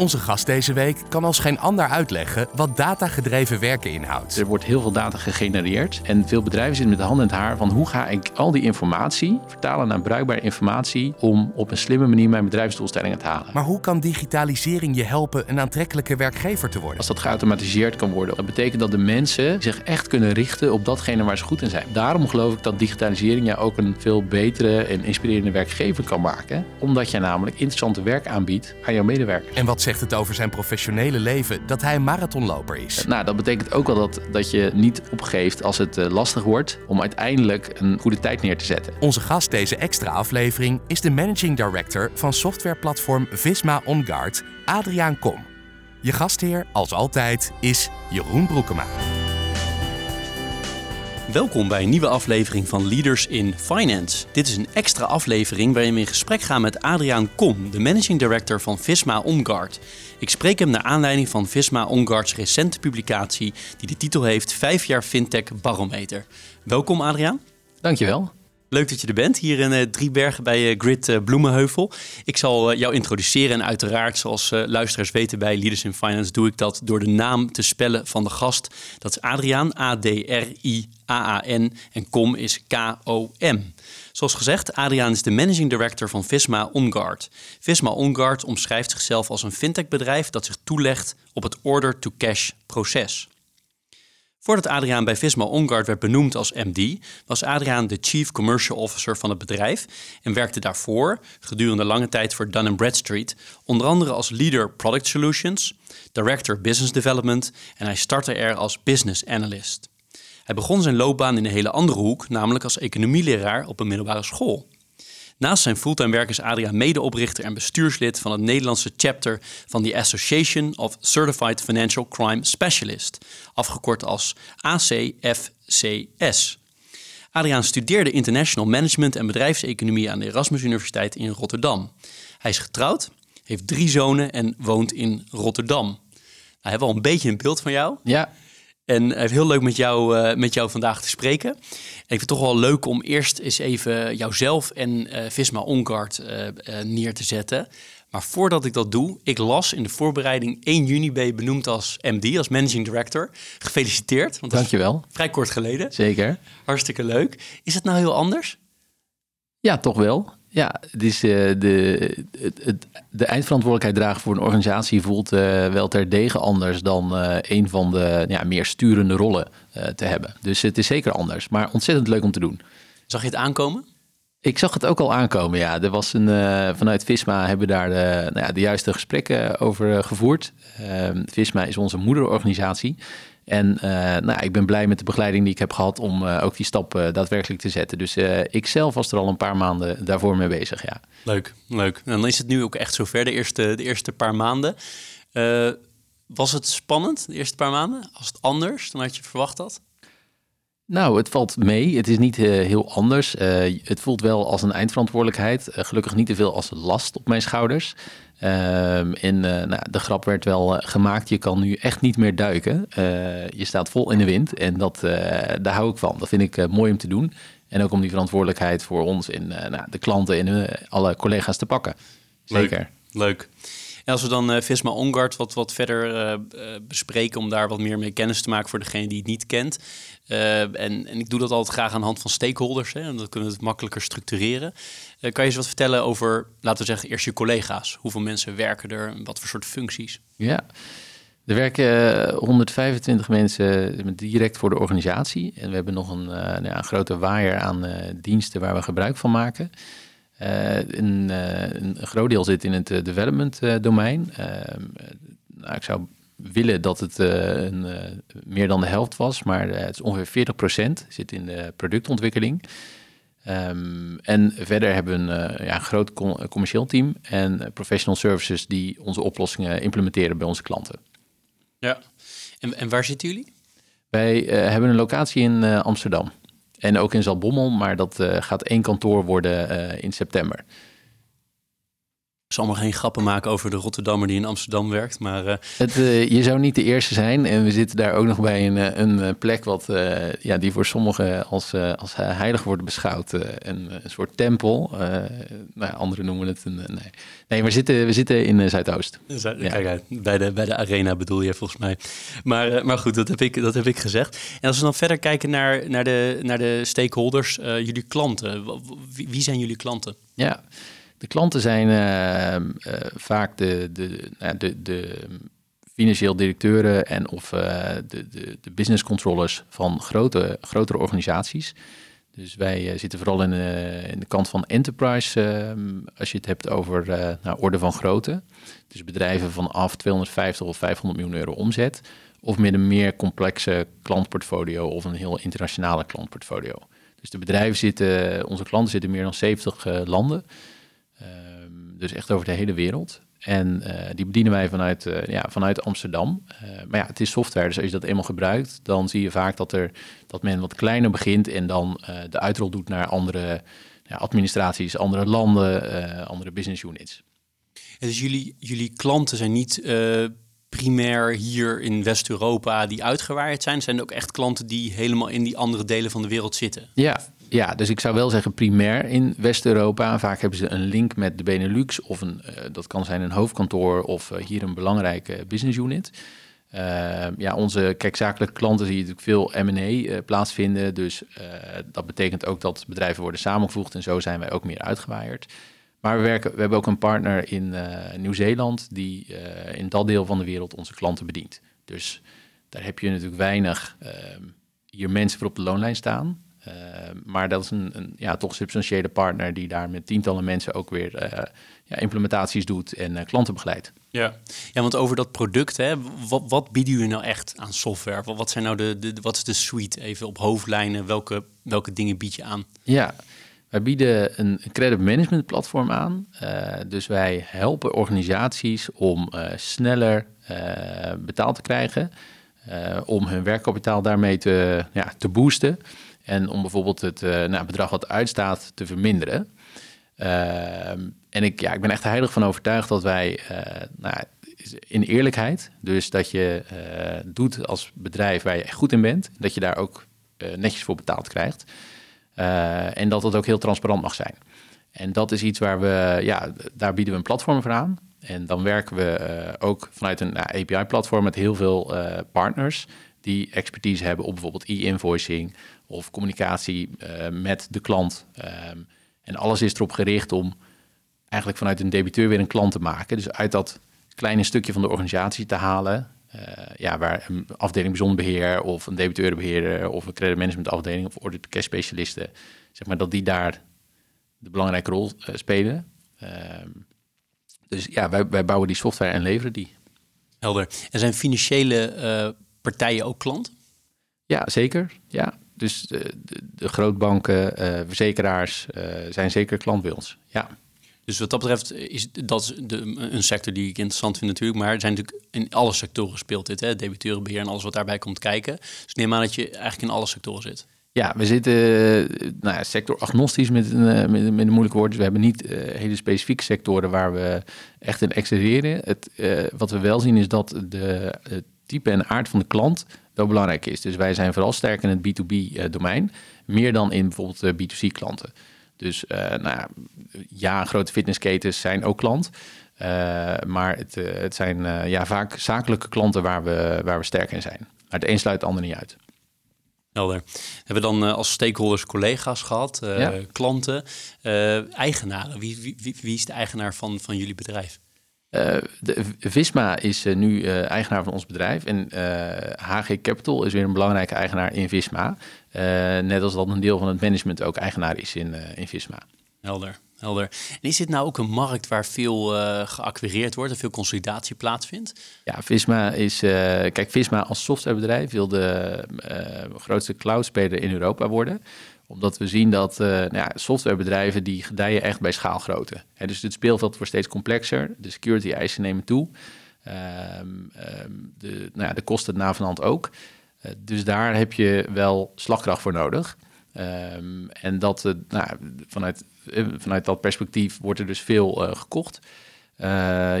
Onze gast deze week kan als geen ander uitleggen wat datagedreven werken inhoudt. Er wordt heel veel data gegenereerd en veel bedrijven zitten met de hand in het haar van hoe ga ik al die informatie vertalen naar bruikbare informatie om op een slimme manier mijn bedrijfsdoelstellingen te halen. Maar hoe kan digitalisering je helpen een aantrekkelijke werkgever te worden? Als dat geautomatiseerd kan worden, dat betekent dat de mensen zich echt kunnen richten op datgene waar ze goed in zijn. Daarom geloof ik dat digitalisering jou ook een veel betere en inspirerende werkgever kan maken, omdat jij namelijk interessante werk aanbiedt aan jouw medewerkers. En wat zegt het over zijn professionele leven dat hij marathonloper is? Nou, dat betekent ook wel dat, dat je niet opgeeft als het eh, lastig wordt om uiteindelijk een goede tijd neer te zetten. Onze gast deze extra aflevering is de managing director van softwareplatform Visma OnGuard, Adriaan Kom. Je gastheer, als altijd, is Jeroen Broekema. Welkom bij een nieuwe aflevering van Leaders in Finance. Dit is een extra aflevering waarin we in gesprek gaan met Adriaan Kom, de managing director van Visma OnGuard. Ik spreek hem naar aanleiding van Visma OnGuard's recente publicatie die de titel heeft 5 jaar Fintech Barometer. Welkom Adriaan. Dankjewel. Leuk dat je er bent, hier in uh, Driebergen bij uh, Grid uh, Bloemenheuvel. Ik zal jou introduceren en uiteraard, zoals luisteraars weten bij Leaders in Finance, doe ik dat door de naam te spellen van de gast. Dat is Adriaan, A-D-R-I-A-A-N en Com is K-O-M. Zoals gezegd, Adriaan is de managing director van Visma OnGuard. Visma OnGuard omschrijft zichzelf als een fintechbedrijf dat zich toelegt op het order-to-cash proces. Voordat Adriaan bij Visma OnGuard werd benoemd als MD, was Adriaan de Chief Commercial Officer van het bedrijf en werkte daarvoor, gedurende lange tijd voor Dun Bradstreet, onder andere als Leader Product Solutions, Director Business Development en hij startte er als Business Analyst. Hij begon zijn loopbaan in een hele andere hoek, namelijk als economieleraar op een middelbare school. Naast zijn fulltime werk is Adriaan medeoprichter en bestuurslid van het Nederlandse chapter van de Association of Certified Financial Crime Specialist, afgekort als ACFCS. Adriaan studeerde International Management en Bedrijfseconomie aan de Erasmus Universiteit in Rotterdam. Hij is getrouwd, heeft drie zonen en woont in Rotterdam. Nou, hij heeft wel een beetje een beeld van jou. Ja. En het is heel leuk met jou, uh, met jou vandaag te spreken. Ik vind het toch wel leuk om eerst eens even jouzelf en uh, Visma OnGuard uh, neer te zetten. Maar voordat ik dat doe, ik las in de voorbereiding 1 juni ben je benoemd als MD, als Managing Director. Gefeliciteerd. Want Dankjewel. vrij kort geleden. Zeker. Hartstikke leuk. Is het nou heel anders? Ja, toch wel. Ja, het is, uh, de, het, de eindverantwoordelijkheid dragen voor een organisatie voelt uh, wel terdege anders dan uh, een van de ja, meer sturende rollen te hebben. Dus het is zeker anders, maar ontzettend leuk om te doen. Zag je het aankomen? Ik zag het ook al aankomen, ja. Er was een, vanuit Visma hebben we daar de, nou ja, de juiste gesprekken over gevoerd. Ehm, Visma is onze moederorganisatie. En uh, nou, ik ben blij met de begeleiding die ik heb gehad om uh, ook die stap uh, daadwerkelijk te zetten. Dus ik zelf was er al een paar maanden daarvoor mee bezig, ja. Leuk, leuk. En dan is het nu ook echt zover, de eerste, de eerste paar maanden. Was het spannend, de eerste paar maanden? Was het anders dan had je verwacht had? Nou, het valt mee. Het is niet heel anders. het voelt wel als een eindverantwoordelijkheid. gelukkig niet te veel als last op mijn schouders. Um, en uh, nou, de grap werd wel uh, gemaakt, je kan nu echt niet meer duiken. Uh, je staat vol in de wind en dat, daar hou ik van. Dat vind ik mooi om te doen. En ook om die verantwoordelijkheid voor ons en nou, de klanten en alle collega's te pakken. Zeker. Leuk. Leuk. En als we dan uh, Visma OnGuard wat, wat verder uh, bespreken... om daar wat meer mee kennis te maken voor degene die het niet kent. en, en ik doe dat altijd graag aan de hand van stakeholders. Hè, dan kunnen we het makkelijker structureren. kan je eens wat vertellen over, laten we zeggen, eerst je collega's? Hoeveel mensen werken er? Wat voor soort functies? Ja, er werken 125 mensen direct voor de organisatie. En we hebben nog een, nou een grote waaier aan diensten waar we gebruik van maken... Uh, een, uh, een, groot deel zit in het uh, development domein. Ehm, nou, ik zou willen dat het een, meer dan de helft was, maar het is ongeveer 40% zit in de productontwikkeling. Um, en verder hebben we een, ja, een groot commercieel team en professional services die onze oplossingen implementeren bij onze klanten. Ja, en, en waar zitten jullie? Wij hebben een locatie in Amsterdam. En ook in Zalbommel, maar dat gaat één kantoor worden in september zal maar geen grappen maken over de Rotterdammer die in Amsterdam werkt. Maar, uh... het, uh, je zou niet de eerste zijn. En we zitten daar ook nog bij een, eh, een plek wat, ja, die voor sommigen als, als heilig wordt beschouwd. een, een soort tempel. nou, anderen noemen het een. nee. nee, we zitten, we zitten in Zuidoost. Zuid ja. Kijk, bij, de, bij de arena bedoel je volgens mij. Maar, maar goed, dat heb, ik, dat heb ik gezegd. En als we dan verder kijken naar, naar, de, naar de stakeholders, jullie klanten. Wie, wie zijn jullie klanten? Ja. De klanten zijn uh, uh, vaak de, de, uh, de, de financieel directeuren en of eh, de, de, de business controllers van grote, grotere organisaties. Dus wij zitten vooral in, in, de kant van enterprise, ehm, als je het hebt over nou, orde van grootte. Dus bedrijven vanaf 250 of 500 miljoen euro omzet. Of met een meer complexe klantportfolio of een heel internationale klantportfolio. Dus de bedrijven zitten, onze klanten zitten in meer dan 70 landen. Dus echt over de hele wereld. En uh, die bedienen wij vanuit, uh, ja, vanuit Amsterdam. Uh, maar ja, het is software, dus als je dat eenmaal gebruikt, dan zie je vaak dat, er, dat men wat kleiner begint en dan de uitrol doet naar andere ja, administraties, andere landen, andere business units. En dus jullie, jullie klanten zijn niet primair hier in West-Europa die uitgewaaid zijn? Zijn er ook echt klanten die helemaal in die andere delen van de wereld zitten? Ja, ja, dus ik zou wel zeggen primair in West-Europa. Vaak hebben ze een link met de Benelux of een, uh, dat kan zijn een hoofdkantoor of uh, hier een belangrijke business unit. Uh, ja, onze kijkzakelijke klanten zie je natuurlijk veel M&A plaatsvinden. Dus dat betekent ook dat bedrijven worden samengevoegd en zo zijn wij ook meer uitgewaaierd. Maar we, werken, we hebben ook een partner in Nieuw-Zeeland die in dat deel van de wereld onze klanten bedient. Dus daar heb je natuurlijk weinig ehm, hier mensen voor op de loonlijn staan. Uh, maar dat is een, een, ja, toch substantiële partner die daar met tientallen mensen ook weer uh, ja, implementaties doet en uh, klanten begeleidt. Ja. ja, want over dat product, hè, wat, wat bieden jullie nou echt aan software? Wat, wat zijn nou de, de, wat is de suite even op hoofdlijnen? Welke, welke dingen bied je aan? Ja, wij bieden een credit management platform aan. dus wij helpen organisaties om sneller betaald te krijgen. om hun werkkapitaal daarmee te, ja, te boosten. En om bijvoorbeeld het uh, nou, bedrag wat uitstaat te verminderen. Uh, en ik, ja, ik ben echt heilig van overtuigd dat wij uh, nou, in eerlijkheid, dus dat je eh, doet als bedrijf waar je echt goed in bent, dat je daar ook netjes voor betaald krijgt. en dat dat ook heel transparant mag zijn. En dat is iets waar we, ja, daar bieden we een platform voor aan. En dan werken we ook vanuit een nou, API-platform met heel veel partners die expertise hebben op bijvoorbeeld e-invoicing of communicatie uh, met de klant. Um, en alles is erop gericht om eigenlijk vanuit een debiteur weer een klant te maken. Dus uit dat kleine stukje van de organisatie te halen. Uh, ja, waar een afdeling bijzonder beheer of een debiteurenbeheerder of een credit afdeling of order to cash specialisten, zeg maar dat die daar de belangrijke rol uh, spelen. Ehm, dus ja, wij, wij bouwen die software en leveren die. Helder. En zijn financiële partijen ook klant? Ja, zeker. Ja, dus de, de, de grootbanken, uh, verzekeraars uh, zijn zeker klant bij ons. Ja. Dus wat dat betreft is dat de, een sector die ik interessant vind natuurlijk. Maar er zijn natuurlijk in alle sectoren speelt dit. Hè? Debiteurenbeheer en alles wat daarbij komt kijken. Dus neem aan dat je eigenlijk in alle sectoren zit. Ja, we zitten nou ja, sectoragnostisch met een, eh, met, met een moeilijk woord. Dus we hebben niet uh, hele specifieke sectoren waar we echt in excelleren. Het, uh, wat we wel zien is dat de, het type en aard van de klant wel belangrijk is. Dus wij zijn vooral sterk in het B2B-domein, eh, meer dan in bijvoorbeeld eh, B2C-klanten. Dus uh, nou ja, ja, grote fitnessketens zijn ook klant. Uh, maar het, het zijn ja, vaak zakelijke klanten waar we, waar we sterk in zijn. Maar het een sluit het ander niet uit. Helder. Hebben we dan als stakeholders collega's gehad, klanten, eigenaren? Wie, wie, wie, is de eigenaar van, van jullie bedrijf? Uh, de, Visma is uh, nu uh, eigenaar van ons bedrijf en HG Capital is weer een belangrijke eigenaar in Visma. net als dat een deel van het management ook eigenaar is in, in Visma. Helder, helder. En is dit nou ook een markt waar veel geacquireerd wordt en veel consolidatie plaatsvindt? Ja, Visma is, kijk, Visma als softwarebedrijf wil de grootste cloudspeler in Europa worden omdat we zien dat uh, nou ja, softwarebedrijven die gedijen echt bij schaalgrootte. Hè, dus het speelveld wordt steeds complexer. De security eisen nemen toe. Um, um, de, nou ja, de kosten navenant ook. dus daar heb je wel slagkracht voor nodig. Ehm, en dat, nou, vanuit, vanuit dat perspectief wordt er dus veel gekocht.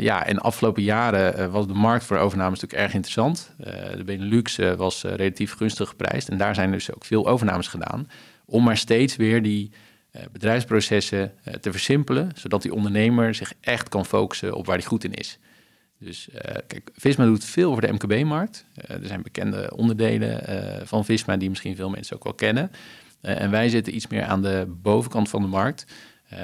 ja, en afgelopen jaren was de markt voor overnames natuurlijk erg interessant. de Benelux was relatief gunstig geprijsd. En daar zijn dus ook veel overnames gedaan. Om maar steeds weer die uh, bedrijfsprocessen uh, te versimpelen, zodat die ondernemer zich echt kan focussen op waar hij goed in is. Dus uh, kijk, Visma doet veel voor de MKB-markt. er zijn bekende onderdelen van Visma die misschien veel mensen ook wel kennen. en wij zitten iets meer aan de bovenkant van de markt.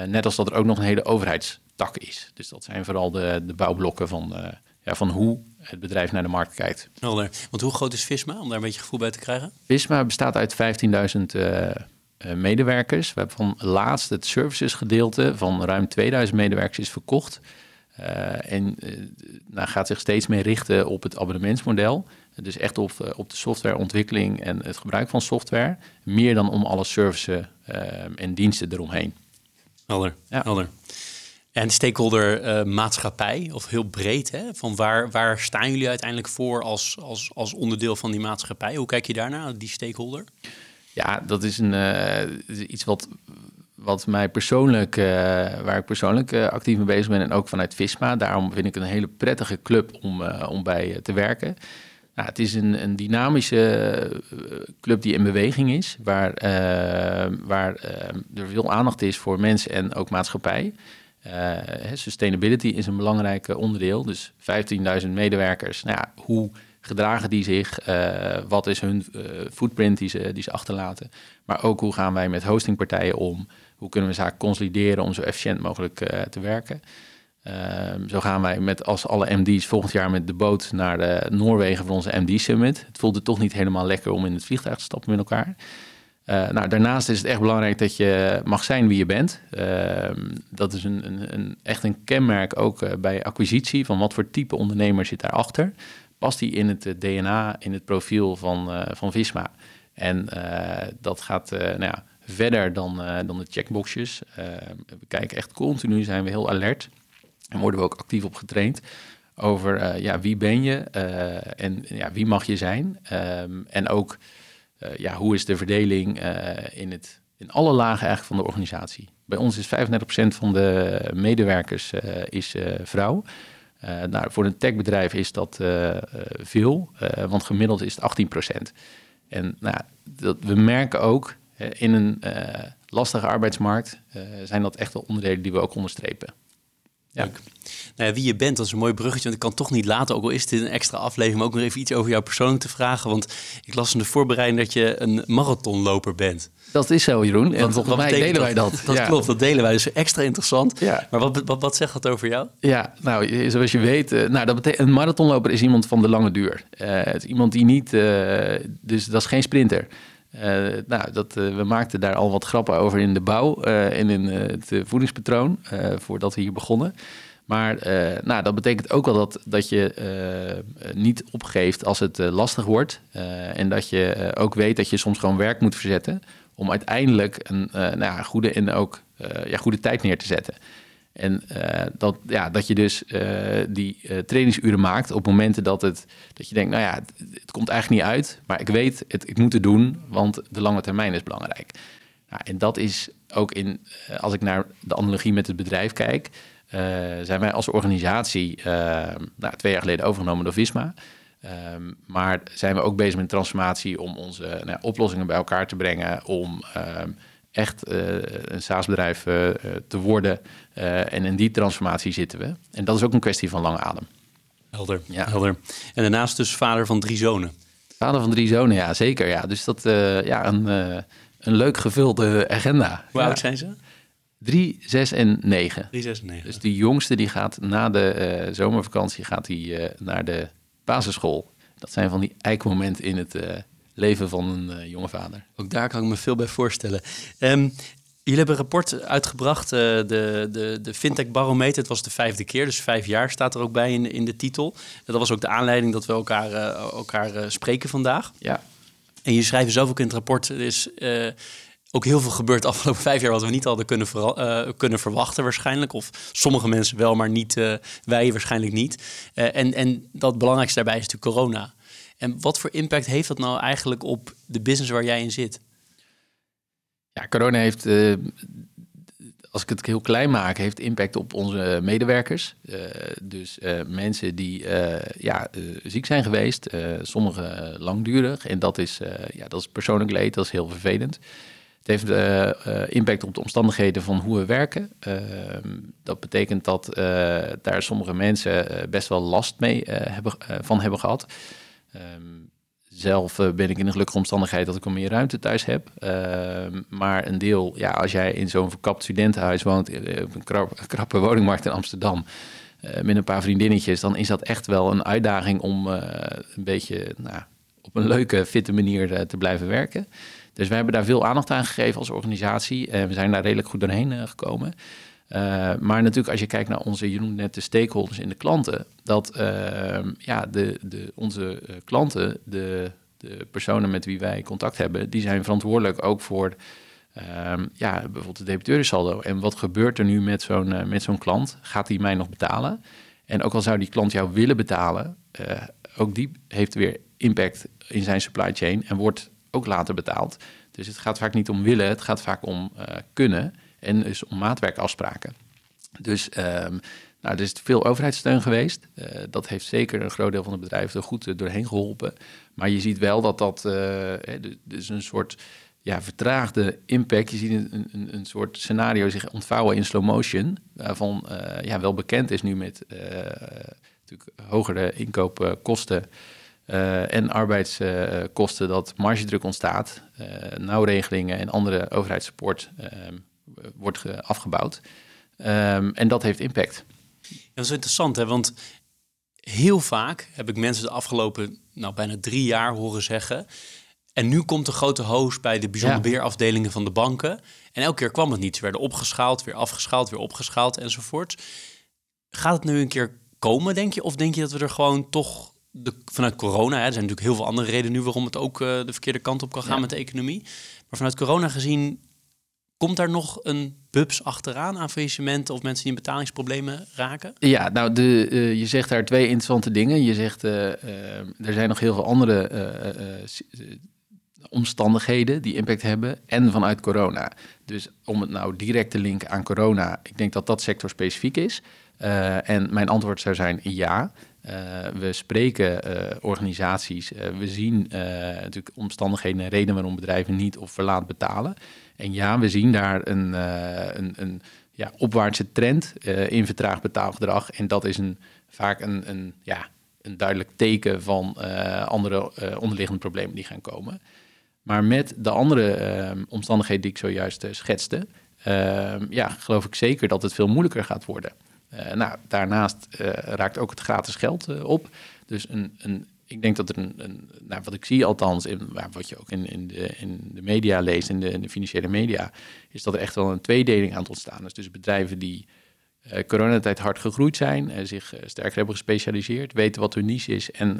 net als dat er ook nog een hele overheidstak is. Dus dat zijn vooral de, de bouwblokken van, ja, van hoe het bedrijf naar de markt kijkt. Helder. Want hoe groot is Visma, om daar een beetje gevoel bij te krijgen? Visma bestaat uit 15.000 uh, medewerkers. We hebben van laatst het servicesgedeelte van ruim 2000 medewerkers is verkocht. Uh, en uh, nou gaat zich steeds meer richten op het abonnementsmodel. Dus echt op, op de softwareontwikkeling en het gebruik van software. Meer dan om alle services en diensten eromheen. Helder, ja. helder. En stakeholder maatschappij, of heel breed, hè? van waar, waar staan jullie uiteindelijk voor als, als, als onderdeel van die maatschappij? Hoe kijk je daarnaar, die stakeholder? Ja, dat is een, uh, iets wat, wat mij persoonlijk, uh, waar ik persoonlijk uh, actief mee bezig ben en ook vanuit Visma. Daarom vind ik een hele prettige club om, om bij te werken. Nou, het is een, een dynamische club die in beweging is, waar, waar er veel aandacht is voor mensen en ook maatschappij. sustainability is een belangrijk onderdeel. Dus 15.000 medewerkers. Nou hoe gedragen die zich? Uh, wat is hun uh, footprint die ze, die ze achterlaten? Maar ook hoe gaan wij met hostingpartijen om? Hoe kunnen we zaken consolideren om zo efficiënt mogelijk uh, te werken? Ehm, zo gaan wij met als alle MD's volgend jaar met de boot naar de Noorwegen voor onze MD Summit. Het voelde toch niet helemaal lekker om in het vliegtuig te stappen met elkaar. nou, daarnaast is het echt belangrijk dat je mag zijn wie je bent. Ehm, dat is een, een, een, echt een kenmerk ook bij acquisitie van wat voor type ondernemer zit daarachter past die in het eh, DNA, in het profiel van, uh, van Visma. En uh, dat gaat nou ja, verder dan, dan de checkboxjes. we kijken echt continu, zijn we heel alert. En worden we ook actief op getraind over ja, wie ben je en ja, wie mag je zijn. Um, en ook ja, hoe is de verdeling in, het, in alle lagen eigenlijk van de organisatie. Bij ons is 35% van de medewerkers is vrouw. Uh, nou, voor een techbedrijf is dat uh, veel, uh, want gemiddeld is het 18% En nou, dat, we merken ook in een lastige arbeidsmarkt zijn dat echt wel onderdelen die we ook onderstrepen. Ja. Nou ja, wie je bent, dat is een mooi bruggetje. Want ik kan toch niet laten, ook al is dit een extra aflevering, ook nog even iets over jou persoonlijk te vragen. Want ik las in de voorbereiding dat je een marathonloper bent. Dat is zo, Jeroen. En volgens mij delen wij dat. Dat klopt, dat delen wij. Dus extra interessant. Ja. Maar wat, wat, wat zegt dat over jou? Ja, nou, zoals je weet, uh, nou, dat betekent, een marathonloper is iemand van de lange duur. Uh, het is iemand die niet, uh, dus dat is geen sprinter. Nou, dat, we maakten daar al wat grappen over in de bouw en in het voedingspatroon, voordat we hier begonnen. Maar nou, dat betekent ook wel dat, dat je niet opgeeft als het lastig wordt. en dat je ook weet dat je soms gewoon werk moet verzetten om uiteindelijk een nou goede en ook ja, goede tijd neer te zetten. En uh, dat, ja, dat je dus die trainingsuren maakt op momenten dat, het, dat je denkt, nou ja, het, komt eigenlijk niet uit, maar ik weet, het, ik moet het doen, want de lange termijn is belangrijk. Nou, en dat is ook in, als ik naar de analogie met het bedrijf kijk, zijn wij als organisatie nou, twee jaar geleden overgenomen door Visma. Um, maar zijn we ook bezig met transformatie om onze nou, oplossingen bij elkaar te brengen, om um, echt uh, een SaaS-bedrijf uh, te worden. Uh, en in die transformatie zitten we. En dat is ook een kwestie van lange adem. Helder, ja. helder. En daarnaast dus vader van drie zonen. Vader van drie zonen, ja, zeker. Ja. Dus dat ja, een, een leuk gevulde agenda. Hoe oud zijn ze? Drie, zes en negen. Drie, zes en negen. Dus die jongste die gaat na de zomervakantie gaat die, naar de basisschool. Dat zijn van die eikmomenten in het leven van een uh, jonge vader. Ook daar kan ik me veel bij voorstellen. Um, jullie hebben een rapport uitgebracht, uh, de, de, de Fintech Barometer. Het was de vijfde keer, dus vijf jaar staat er ook bij in, in de titel. Dat was ook de aanleiding dat we elkaar, elkaar spreken vandaag. Ja. En je schrijft zelf ook in het rapport, er is ook heel veel gebeurd de afgelopen vijf jaar wat we niet hadden kunnen, uh, kunnen verwachten waarschijnlijk. Of sommige mensen wel, maar niet, uh, wij waarschijnlijk niet. en, en dat belangrijkste daarbij is natuurlijk corona. En wat voor impact heeft dat nou eigenlijk op de business waar jij in zit? Ja, corona heeft, uh, als ik het heel klein maak, heeft impact op onze medewerkers. Uh, dus uh, mensen die ja, ziek zijn geweest, sommigen langdurig. En dat is, ja, dat is persoonlijk leed, dat is heel vervelend. Het heeft impact op de omstandigheden van hoe we werken. Ehm, dat betekent dat daar sommige mensen best wel last mee hebben, van hebben gehad. Um, zelf uh, ben ik in een gelukkige omstandigheid dat ik al meer ruimte thuis heb. Uh, maar een deel, ja, als jij in zo'n verkapt studentenhuis woont, uh, op een krap, krappe woningmarkt in Amsterdam, eh, met een paar vriendinnetjes, dan is dat echt wel een uitdaging om een beetje nou, op een leuke, fitte manier te blijven werken. Dus wij hebben daar veel aandacht aan gegeven als organisatie. en we zijn daar redelijk goed doorheen gekomen. Uh, maar natuurlijk, als je kijkt naar onze, je noemt net de stakeholders in de klanten, dat uh, ja, de, de, onze uh, klanten, de, de personen met wie wij contact hebben, die zijn verantwoordelijk ook voor ehm, ja, bijvoorbeeld de debiteurensaldo. En wat gebeurt er nu met zo'n met zo'n klant? Gaat hij mij nog betalen? En ook al zou die klant jou willen betalen, ook die heeft weer impact in zijn supply chain en wordt ook later betaald. Dus het gaat vaak niet om willen, het gaat vaak om kunnen en dus om maatwerkafspraken. Dus um, nou, er is veel overheidssteun geweest. Uh, dat heeft zeker een groot deel van de bedrijven er goed uh, doorheen geholpen. Maar je ziet wel dat dat uh, dus een soort ja, vertraagde impact. Je ziet een, een, een, soort scenario zich ontvouwen in slow motion. Waarvan ja, wel bekend is nu met natuurlijk hogere inkoopkosten. en arbeidskosten dat margedruk ontstaat, nauwregelingen en andere overheidssupport ehm, wordt afgebouwd. Um, en dat heeft impact. dat is interessant, hè? want heel vaak heb ik mensen de afgelopen nou, bijna drie jaar horen zeggen... En nu komt de grote hoos bij de bijzonder beheerafdelingen van de banken. En elke keer kwam het niet. Ze werden opgeschaald, weer afgeschaald, weer opgeschaald enzovoort. Gaat het nu een keer komen, denk je? Of denk je dat we er gewoon toch de, vanuit corona... Hè, er zijn natuurlijk heel veel andere redenen nu waarom het ook uh, de verkeerde kant op kan gaan met de economie. Maar vanuit corona gezien Komt daar nog een bubs achteraan aan faillissementen of mensen die in betalingsproblemen raken? Ja, nou, de, uh, je zegt daar twee interessante dingen. Je zegt, uh, uh, er zijn nog heel veel andere omstandigheden die impact hebben en vanuit corona. Dus om het nou direct te linken aan corona, ik denk dat dat sectorspecifiek is. en mijn antwoord zou zijn ja. we spreken organisaties, we zien natuurlijk omstandigheden en redenen waarom bedrijven niet of verlaat betalen. En ja, we zien daar een, uh, een, een ja, opwaartse trend uh, in vertraagd betaalgedrag. En dat is een, vaak een, een, ja, een duidelijk teken van uh, andere onderliggende problemen die gaan komen. Maar met de andere ehm, omstandigheden die ik zojuist schetste, ehm, ja, geloof ik zeker dat het veel moeilijker gaat worden. nou, daarnaast raakt ook het gratis geld op. Dus een, een ik denk dat er een, een nou, wat ik zie althans, in, wat je ook in, in, de, in de media leest, in de, in de financiële media, is dat er echt wel een tweedeling aan het ontstaan is. Dus bedrijven die uh, coronatijd hard gegroeid zijn, zich uh, sterker hebben gespecialiseerd, weten wat hun niche is en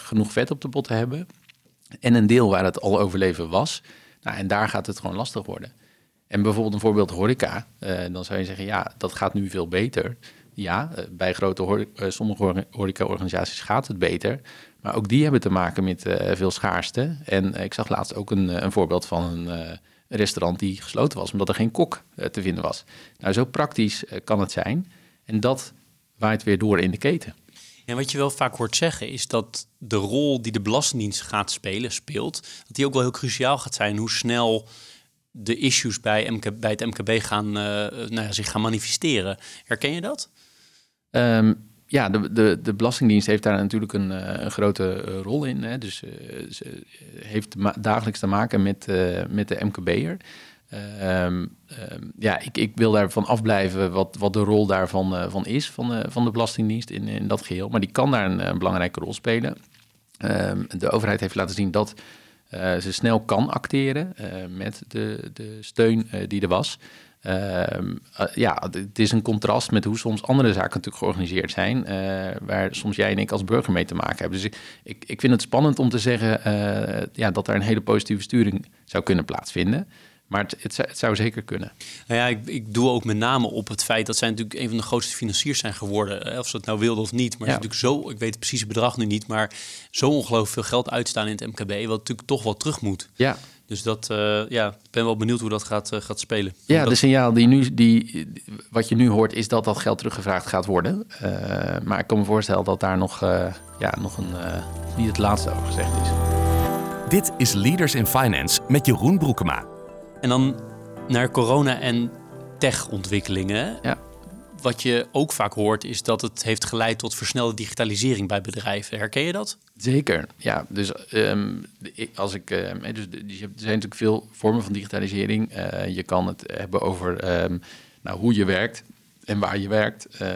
genoeg vet op de botten hebben. En een deel waar het al overleven was. Nou, en daar gaat het gewoon lastig worden. En bijvoorbeeld een voorbeeld horeca, dan zou je zeggen, ja, dat gaat nu veel beter. Ja, bij grote horeca, sommige horeca-organisaties gaat het beter. Maar ook die hebben te maken met uh, veel schaarste. En uh, ik zag laatst ook een, eh, een voorbeeld van een restaurant die gesloten was, omdat er geen kok te vinden was. Nou, zo praktisch kan het zijn. En dat waait weer door in de keten. En wat je wel vaak hoort zeggen is dat de rol die de Belastingdienst gaat spelen, speelt, dat die ook wel heel cruciaal gaat zijn. Hoe snel de issues bij, MK, bij het MKB gaan, nou ja, zich gaan manifesteren. Herken je dat? Um, ja, de, de, de Belastingdienst heeft daar natuurlijk een, eh, een grote eh, rol in. Hè. Dus uh, ze heeft dagelijks te maken met, met de MKB'er. Um, um, ja, ik, ik wil daarvan afblijven wat, wat de rol daarvan van is, van, uh, van de Belastingdienst in, in dat geheel. Maar die kan daar een, belangrijke rol spelen. Um, de overheid heeft laten zien dat ze snel kan acteren met de, de steun die er was. Uh, ja, het is een contrast met hoe soms andere zaken natuurlijk georganiseerd zijn, uh, waar soms jij en ik als burger mee te maken hebben. Dus ik, ik vind het spannend om te zeggen uh, ja, dat er een hele positieve sturing zou kunnen plaatsvinden. Maar het, het, zou- het zou zeker kunnen. Nou ja, ik, ik doe ook met name op het feit dat zij natuurlijk een van de grootste financiers zijn geworden. Of ze het nou wilden of niet. Maar Ja. het is natuurlijk zo, ik weet het precieze bedrag nu niet, maar zo ongelooflijk veel geld uitstaan in het MKB, wat natuurlijk toch wel terug moet. Ja, Dus dat, eh, ja, ik ben wel benieuwd hoe dat gaat, eh, gaat spelen. ja de signaal die nu, die, wat je nu hoort, is dat dat geld teruggevraagd gaat worden. Eh, maar ik kan me voorstellen dat daar nog, eh, ja, nog een, niet het laatste over gezegd is. Dit is Leaders in Finance met Jeroen Broekema. En dan naar corona en tech-ontwikkelingen. Ja. Wat je ook vaak hoort, is dat het heeft geleid tot versnelde digitalisering bij bedrijven. Herken je dat? Zeker, ja. Dus ehm, als ik, ehm, dus, dus er zijn natuurlijk veel vormen van digitalisering. Eh, je kan het hebben over ehm, nou, hoe je werkt en waar je werkt. Eh,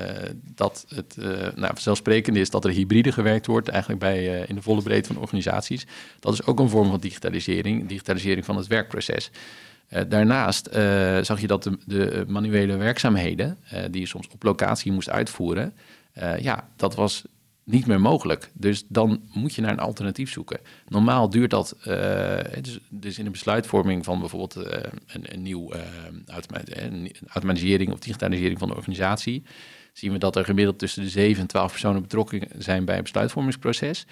dat het eh nou, vanzelfsprekend is dat er hybride gewerkt wordt, eigenlijk bij, in de volle breedte van organisaties. Dat is ook een vorm van digitalisering, digitalisering van het werkproces. Eh, daarnaast eh, zag je dat de, manuele werkzaamheden, eh, die je soms op locatie moest uitvoeren, ja, dat was niet meer mogelijk. Dus dan moet je naar een alternatief zoeken. Normaal duurt dat, dus, in de besluitvorming van bijvoorbeeld een, een nieuw automa- een automatisering of digitalisering van de organisatie, zien we dat er gemiddeld tussen de 7 en 12 personen betrokken zijn bij het besluitvormingsproces.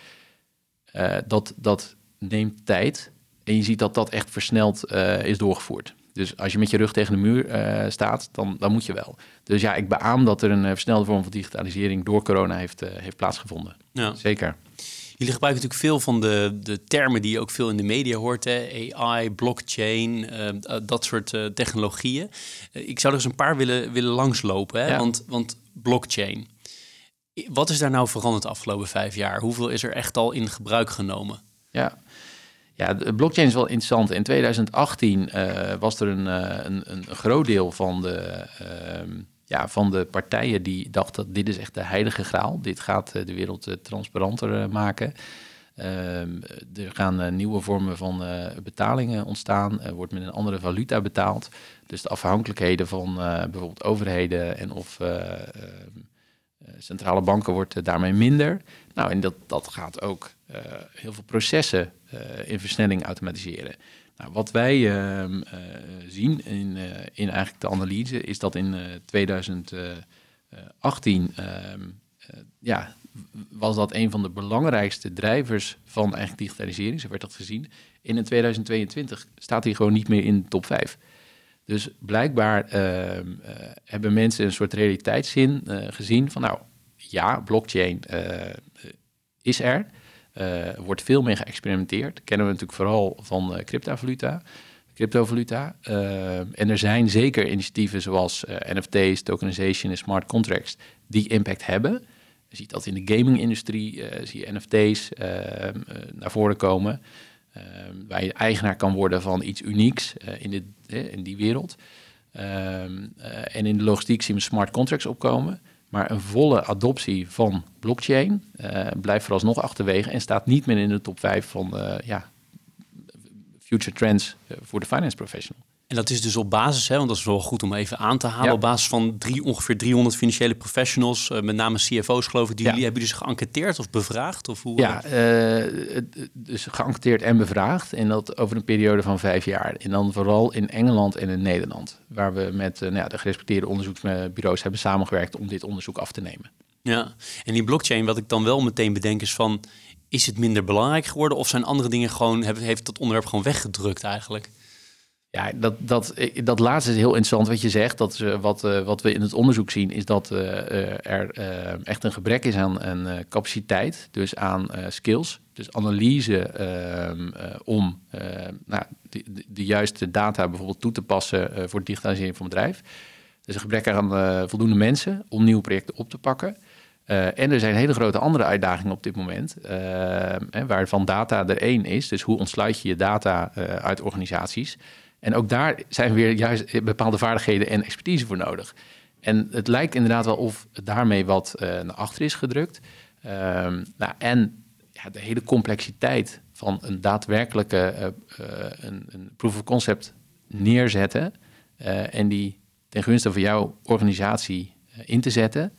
Dat, dat neemt tijd en je ziet dat dat echt versneld eh, is doorgevoerd. Dus als je met je rug tegen de muur eh, staat, dan, dan moet je wel. Dus ja, ik beaam dat er een eh, versnelde vorm van digitalisering door corona heeft, heeft plaatsgevonden. Ja. Zeker. Jullie gebruiken natuurlijk veel van de, de termen die je ook veel in de media hoort. Hè? AI, blockchain, dat soort technologieën. Ik zou er eens een paar willen, willen langslopen. Hè? Ja. Want, want blockchain. Wat is daar nou veranderd de afgelopen vijf jaar? Hoeveel is er echt al in gebruik genomen? Ja. Ja, de blockchain is wel interessant. In 2018 eh, was er een, eh, een, een groot deel van de, ehm, ja, van de partijen die dachten dat dit is echt de heilige graal. Dit gaat eh, de wereld transparanter maken. Ehm, er gaan nieuwe vormen van betalingen ontstaan. Er wordt met een andere valuta betaald. Dus de afhankelijkheden van bijvoorbeeld overheden en of eh, ehm, eh, centrale banken wordt daarmee minder. Nou, en dat, dat gaat ook heel veel processen eh, in versnelling automatiseren. Nou, wat wij ehm, eh, zien in, eh, in eigenlijk de analyse is dat in eh 2018 ehm, eh, ja, was dat een van de belangrijkste drijvers van eigenlijk digitalisering, zo werd dat gezien. En in 2022 staat hij gewoon niet meer in de top 5. Dus blijkbaar ehm, eh, hebben mensen een soort realiteitszin eh, gezien van nou ja, blockchain eh, is er. Eh, wordt veel mee geëxperimenteerd. Kennen we natuurlijk vooral van eh, cryptovaluta. cryptovaluta. Eh, en er zijn zeker initiatieven zoals NFT's, tokenization en smart contracts die impact hebben. Je ziet dat in de gaming-industrie, zie je NFT's naar voren komen. eh, waar je eigenaar kan worden van iets unieks in, dit, in die wereld. En in de logistiek zien we smart contracts opkomen. Maar een volle adoptie van blockchain eh, blijft vooralsnog achterwege en staat niet meer in de top 5 van eh, ja, future trends eh, voor de finance professional. En dat is dus op basis, hè, want dat is wel goed om even aan te halen, Ja. op basis van drie, ongeveer 300 financiële professionals, eh, met name CFO's geloof ik, die Ja. jullie hebben dus geënquêteerd of bevraagd? Of hoe, Ja, eh, het- dus geënquêteerd en bevraagd. En dat over een periode van vijf jaar. En dan vooral in Engeland en in Nederland. Waar we met eh, nou ja, de gerespecteerde onderzoeksbureaus hebben samengewerkt om dit onderzoek af te nemen. Ja, en die blockchain, wat ik dan wel meteen bedenk, is van, is het minder belangrijk geworden of zijn andere dingen gewoon, heeft dat onderwerp gewoon weggedrukt eigenlijk? Ja, dat, dat, eh, dat laatste is heel interessant wat je zegt. Dat eh, wat, eh, wat we in het onderzoek zien, is dat er echt een gebrek is aan, aan capaciteit, dus aan skills. Dus analyse ehm, eh, om nou, de, de, juiste data bijvoorbeeld toe te passen voor de digitalisering van het bedrijf. Is een gebrek aan voldoende mensen om nieuwe projecten op te pakken. En er zijn hele grote andere uitdagingen op dit moment, eh, hè, waarvan data er één is. Dus hoe ontsluit je je data uit organisaties? En ook daar zijn weer juist bepaalde vaardigheden en expertise voor nodig. En het lijkt inderdaad wel of daarmee wat eh, naar achter is gedrukt. Ehm, nou, en ja, de hele complexiteit van een daadwerkelijke eh, eh, een, een proof of concept neerzetten en die ten gunste van jouw organisatie in te zetten.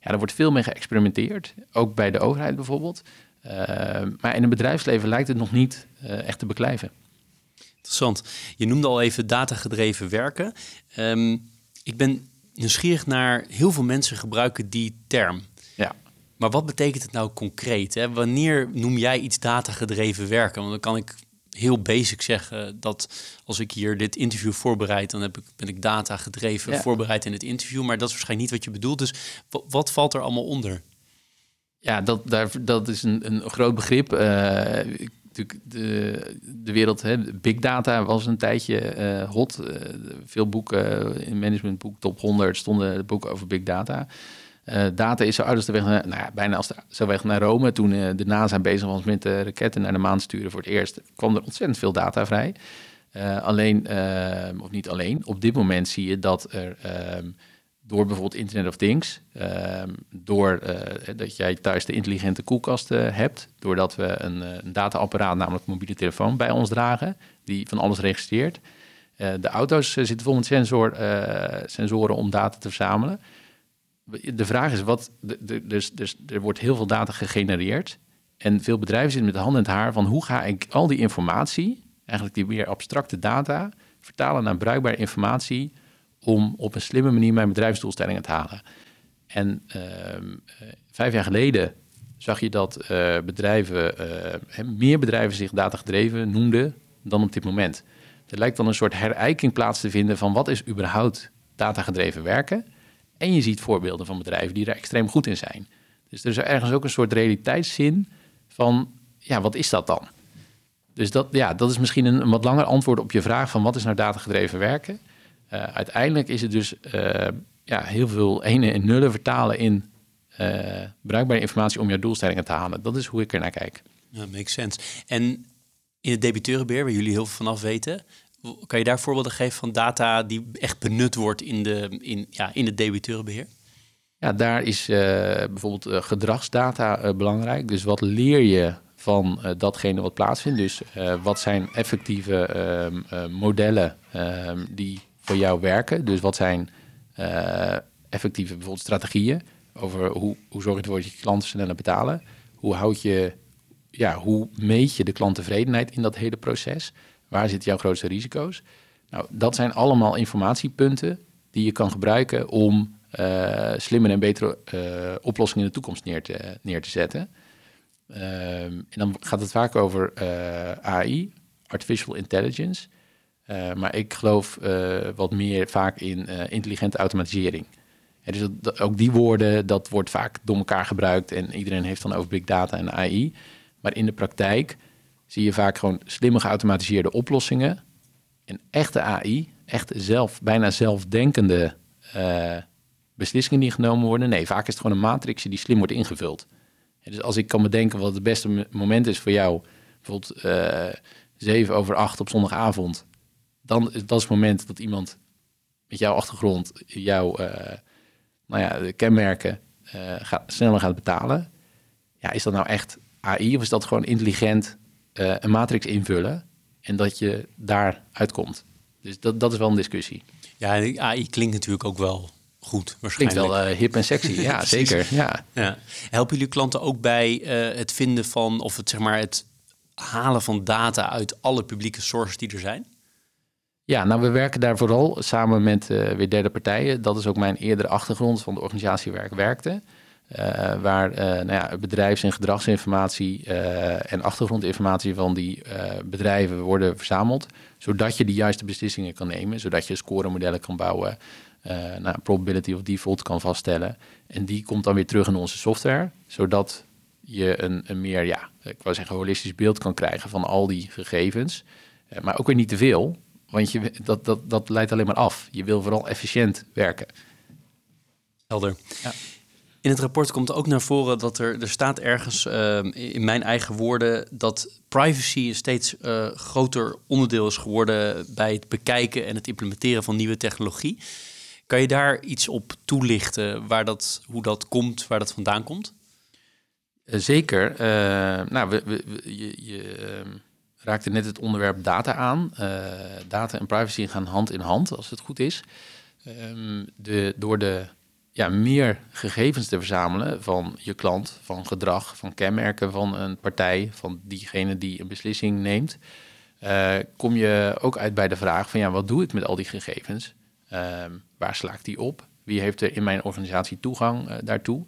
Ja, er wordt veel mee geëxperimenteerd, ook bij de overheid bijvoorbeeld. Ehm, maar in het bedrijfsleven lijkt het nog niet echt te beklijven. Interessant. Je noemde al even datagedreven werken. Ehm, ik ben nieuwsgierig naar heel veel mensen gebruiken die term. Ja. Maar wat betekent het nou concreet? Hè? Wanneer noem jij iets datagedreven werken? Want dan kan ik heel basic zeggen dat als ik hier dit interview voorbereid, dan heb ik, ben ik data gedreven voorbereid in het interview. Maar dat is waarschijnlijk niet wat je bedoelt. Dus wat valt er allemaal onder? Ja, dat, daar, dat is een, een groot begrip. Uh, de, de wereld, hè, big data was een tijdje uh, hot. Uh, veel boeken in managementboek top 100 stonden boeken over big data. Data is zo als de weg naar, nou ja, bijna als de, zo weg naar Rome. Toen de NASA bezig was met de raketten naar de maan sturen voor het eerst, kwam er ontzettend veel data vrij. alleen, of niet alleen, op dit moment zie je dat er ehm, door bijvoorbeeld Internet of Things, uh, door uh, dat jij thuis de intelligente koelkast uh, hebt, doordat we een, eh, een dataapparaat, namelijk mobiele telefoon, bij ons dragen, die van alles registreert. de auto's zitten vol met sensor, sensoren om data te verzamelen. De vraag is, wat, dus, dus er wordt heel veel data gegenereerd. En veel bedrijven zitten met de hand in het haar van hoe ga ik al die informatie, eigenlijk die meer abstracte data, vertalen naar bruikbare informatie om op een slimme manier mijn bedrijfsdoelstellingen te halen. En ehm, eh, vijf jaar geleden zag je dat uh, bedrijven, uh, meer bedrijven zich datagedreven noemden dan op dit moment. Er lijkt dan een soort herijking plaats te vinden van wat is überhaupt datagedreven werken. En je ziet voorbeelden van bedrijven die er extreem goed in zijn. Dus er is ergens ook een soort realiteitszin van, ja, wat is dat dan? Dus dat, ja, dat is misschien een, een wat langer antwoord op je vraag van wat is nou datagedreven werken. Uh, uiteindelijk is het dus uh, ja, heel veel ene en nullen vertalen in uh, bruikbare informatie om jouw doelstellingen te halen. Dat is hoe ik er naar kijk. Ja, makes sense. En in het debiteurenbeheer, waar jullie heel veel vanaf weten, kan je daar voorbeelden geven van data die echt benut wordt in, de, in, ja, in het debiteurenbeheer? Ja, daar is bijvoorbeeld gedragsdata belangrijk. Dus wat leer je van datgene wat plaatsvindt? Dus wat zijn effectieve ehm, modellen ehm, die voor jou werken? Dus wat zijn uh, effectieve bijvoorbeeld strategieën over hoe, hoe zorg je ervoor dat je klanten sneller betalen? Hoe houd je, ja, hoe meet je de klanttevredenheid in dat hele proces? Waar zitten jouw grootste risico's? Nou, dat zijn allemaal informatiepunten die je kan gebruiken om uh, slimmer en betere uh, oplossingen in de toekomst neer te, neer te zetten. Uh, en dan gaat het vaak over AI, artificial intelligence. Uh, maar ik geloof uh, wat meer vaak in uh, intelligente automatisering. Dus ook die woorden, dat wordt vaak door elkaar gebruikt en iedereen heeft dan over big data en AI. Maar in de praktijk zie je vaak gewoon slimme geautomatiseerde oplossingen. En echte AI, echt zelf, bijna zelfdenkende beslissingen die genomen worden. Nee, vaak is het gewoon een matrixje die slim wordt ingevuld. Dus als ik kan bedenken wat het beste moment is voor jou, bijvoorbeeld zeven over acht op zondagavond dan dat is het moment dat iemand met jouw achtergrond jouw uh, nou ja, kenmerken gaat, sneller gaat betalen. Ja, is dat nou echt AI of is dat gewoon intelligent uh, een matrix invullen en dat je daar uitkomt? Dus dat, dat is wel een discussie. Ja, AI klinkt natuurlijk ook wel goed, waarschijnlijk. Klinkt wel hip en sexy, ja, zeker. Ja. ja. Helpen jullie klanten ook bij het vinden van, of het zeg maar het halen van data uit alle publieke sources die er zijn? Ja, nou, we werken daar vooral samen met uh, weer derde partijen. Dat is ook mijn eerdere achtergrond van de organisatie waar ik werkte. Uh, waar uh, nou ja, bedrijfs- en gedragsinformatie en achtergrondinformatie van die bedrijven worden verzameld. Zodat je de juiste beslissingen kan nemen. Zodat je scoremodellen kan bouwen. nou, probability of default kan vaststellen. En die komt dan weer terug in onze software. Zodat je een, een meer, ja, ik wou zeggen, holistisch beeld kan krijgen van al die gegevens. maar ook weer niet te veel. Want je, dat, dat, dat leidt alleen maar af. Je wil vooral efficiënt werken. Helder. Ja. In het rapport komt ook naar voren dat er, er staat ergens uh, in mijn eigen woorden dat privacy een steeds uh, groter onderdeel is geworden bij het bekijken en het implementeren van nieuwe technologie. Kan je daar iets op toelichten waar dat, hoe dat komt, waar dat vandaan komt? Zeker. Uh, nou, we, we, je, je ehm, raakte net het onderwerp data aan. Uh, data en privacy gaan hand in hand, als het goed is. Um, de, door de ja, meer gegevens te verzamelen van je klant, van gedrag, van kenmerken van een partij, van diegene die een beslissing neemt, uh, kom je ook uit bij de vraag van ja, wat doe ik met al die gegevens? Ehm, waar sla ik die op? Wie heeft er in mijn organisatie toegang uh, daartoe?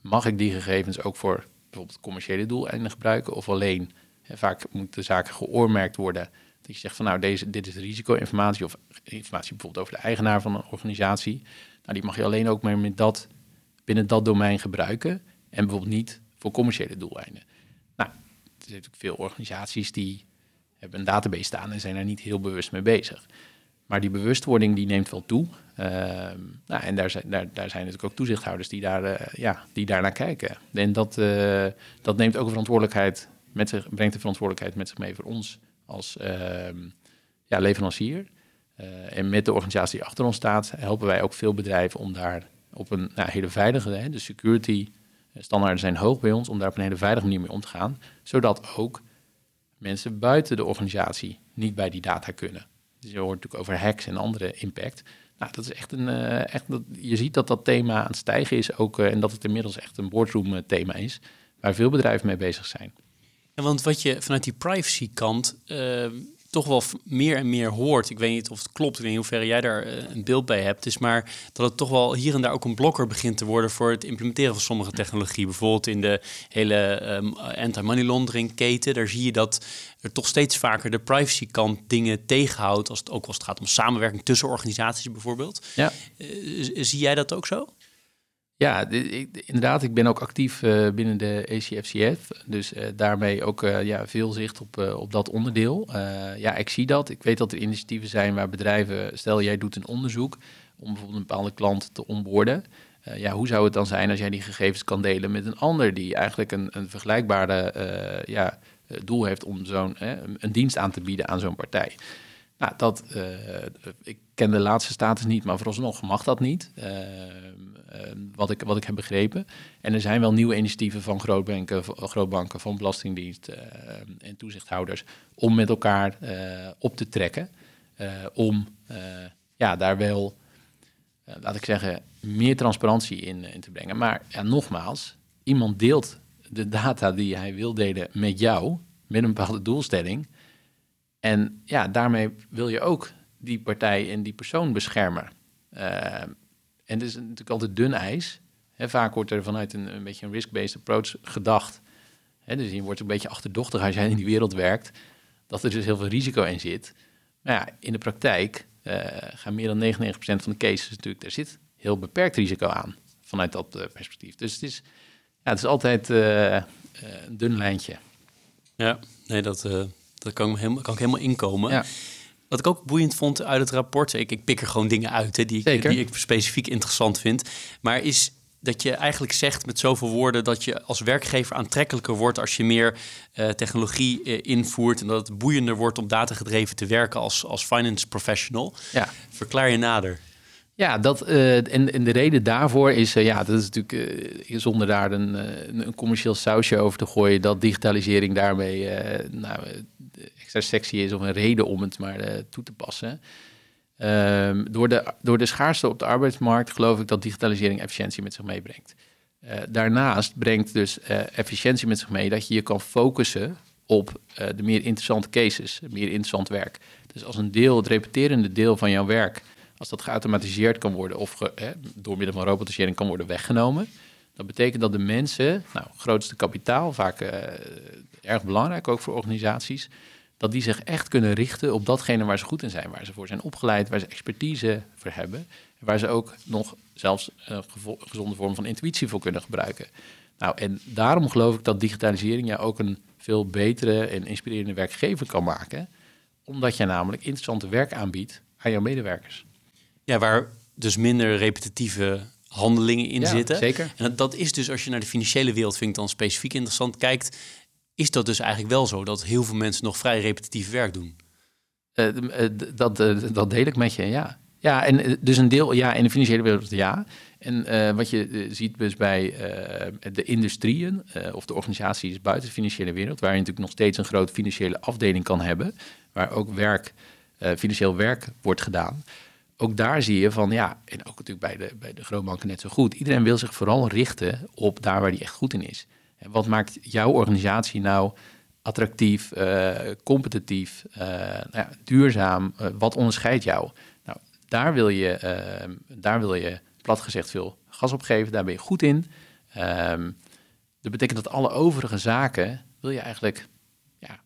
Mag ik die gegevens ook voor bijvoorbeeld commerciële doeleinden gebruiken of alleen? Vaak moet de zaken geoormerkt worden. Dat je zegt van nou, deze, dit is risico-informatie of informatie bijvoorbeeld over de eigenaar van een organisatie. Nou, die mag je alleen ook met dat, binnen dat domein gebruiken en bijvoorbeeld niet voor commerciële doeleinden. Nou, er zijn natuurlijk veel organisaties die hebben een database staan en zijn daar niet heel bewust mee bezig. Maar die bewustwording die neemt wel toe. Uh, nou, en daar zijn, daar, daar zijn natuurlijk ook toezichthouders die, daar, uh, ja, die kijken. En dat, uh, dat neemt ook verantwoordelijkheid met zich, brengt de verantwoordelijkheid met zich mee voor ons als ehm, ja, leverancier. Eh, en met de organisatie die achter ons staat, helpen wij ook veel bedrijven om daar op een nou, hele veilige, hè, de security standaarden zijn hoog bij ons, om daar op een hele veilige manier mee om te gaan. Zodat ook mensen buiten de organisatie niet bij die data kunnen. Dus je hoort natuurlijk over hacks en andere impact. Nou, dat is echt een. Uh, echt, dat, je ziet dat dat thema aan het stijgen is ook. Uh, en dat het inmiddels echt een boardroom thema is. Waar veel bedrijven mee bezig zijn. En want wat je vanuit die privacy kant toch wel meer en meer hoort. Ik weet niet of het klopt, ik weet niet in hoeverre jij daar uh, een beeld bij hebt. Is maar dat het toch wel hier en daar ook een blokker begint te worden voor het implementeren van sommige technologie. Bijvoorbeeld in de hele um, anti-money laundering keten. Daar zie je dat er toch steeds vaker de privacy kant dingen tegenhoudt. Als het ook als het gaat om samenwerking tussen organisaties bijvoorbeeld. Ja. Uh, zie jij dat ook zo? Ja, inderdaad. Ik ben ook actief uh, binnen de ACFCF. Dus uh, daarmee ook uh, ja, veel zicht op, op dat onderdeel. ja, ik zie dat. Ik weet dat er initiatieven zijn waar bedrijven... Stel, jij doet een onderzoek om bijvoorbeeld een bepaalde klant te onboorden. ja, hoe zou het dan zijn als jij die gegevens kan delen met een ander... die eigenlijk een, een vergelijkbare ja, doel heeft om zo'n een dienst aan te bieden aan zo'n partij. Nou, dat, ik ken de laatste status niet, maar vooralsnog mag dat niet. Ehm, wat, ik, wat ik heb begrepen. En er zijn wel nieuwe initiatieven van grootbanken, grootbanken van Belastingdienst uh, en toezichthouders om met elkaar uh, op te trekken. Uh, om ja, daar wel, laat ik zeggen, meer transparantie in, in te brengen. Maar ja, nogmaals, iemand deelt de data die hij wil delen met jou, met een bepaalde doelstelling. En ja, daarmee wil je ook die partij en die persoon beschermen. Uh, en het is natuurlijk altijd dun ijs. He, vaak wordt er vanuit een, een beetje een risk-based approach gedacht. He, dus je wordt een beetje achterdochtig als jij in die wereld werkt, dat er dus heel veel risico in zit. Maar ja, in de praktijk uh, gaan meer dan 99% van de cases natuurlijk, daar zit heel beperkt risico aan vanuit dat uh, perspectief. Dus het is, ja, het is altijd uh, een dun lijntje. Ja, nee, dat, dat kan, helemaal, kan ik helemaal inkomen. Ja. Wat ik ook boeiend vond uit het rapport, ik, ik pik er gewoon dingen uit hè, die, ik, die ik specifiek interessant vind, maar is dat je eigenlijk zegt met zoveel woorden dat je als werkgever aantrekkelijker wordt als je meer uh, technologie uh, invoert en dat het boeiender wordt om datagedreven te werken als, als finance professional. Ja. Verklaar je nader. Ja, dat, uh, en, en de reden daarvoor is, ja, dat is natuurlijk zonder daar een, een commercieel sausje over te gooien, dat digitalisering daarmee nou, extra sexy is of een reden om het maar uh, toe te passen. Um, door, de, door de schaarste op de arbeidsmarkt geloof ik dat digitalisering efficiëntie met zich meebrengt. Uh, daarnaast brengt dus uh, efficiëntie met zich mee dat je je kan focussen op de meer interessante cases, meer interessant werk. Dus als een deel, het repeterende deel van jouw werk, als dat geautomatiseerd kan worden of door middel van robotisering kan worden weggenomen, dat betekent dat de mensen, nou, grootste kapitaal, vaak erg belangrijk ook voor organisaties, dat die zich echt kunnen richten op datgene waar ze goed in zijn, waar ze voor zijn opgeleid, waar ze expertise voor hebben, en waar ze ook nog zelfs een gezonde vorm van intuïtie voor kunnen gebruiken. Nou, en daarom geloof ik dat digitalisering jou ook een veel betere en inspirerende werkgever kan maken, omdat je namelijk interessante werk aanbiedt aan jouw medewerkers. Ja, waar dus minder repetitieve handelingen in ja, zitten. Zeker. En dat is dus als je naar de financiële wereld vind ik dan specifiek interessant kijkt, is dat dus eigenlijk wel zo dat heel veel mensen nog vrij repetitief werk doen. Uh, dat, uh, dat deel ik met je, ja. Ja, en dus een deel, ja, in de financiële wereld, ja. En wat je ziet dus bij de industrieën of de organisaties buiten de financiële wereld, waar je natuurlijk nog steeds een grote financiële afdeling kan hebben, waar ook werk, financieel werk wordt gedaan. Ook daar zie je van, ja, en ook natuurlijk bij de, bij de grootbanken net zo goed. Iedereen wil zich vooral richten op daar waar die echt goed in is. Wat maakt jouw organisatie nou attractief, competitief, nou ja, duurzaam. wat onderscheidt jou? Nou, daar wil je, daar wil je plat gezegd veel gas op geven. Daar ben je goed in. Ehm, dat betekent dat alle overige zaken wil je eigenlijk ja,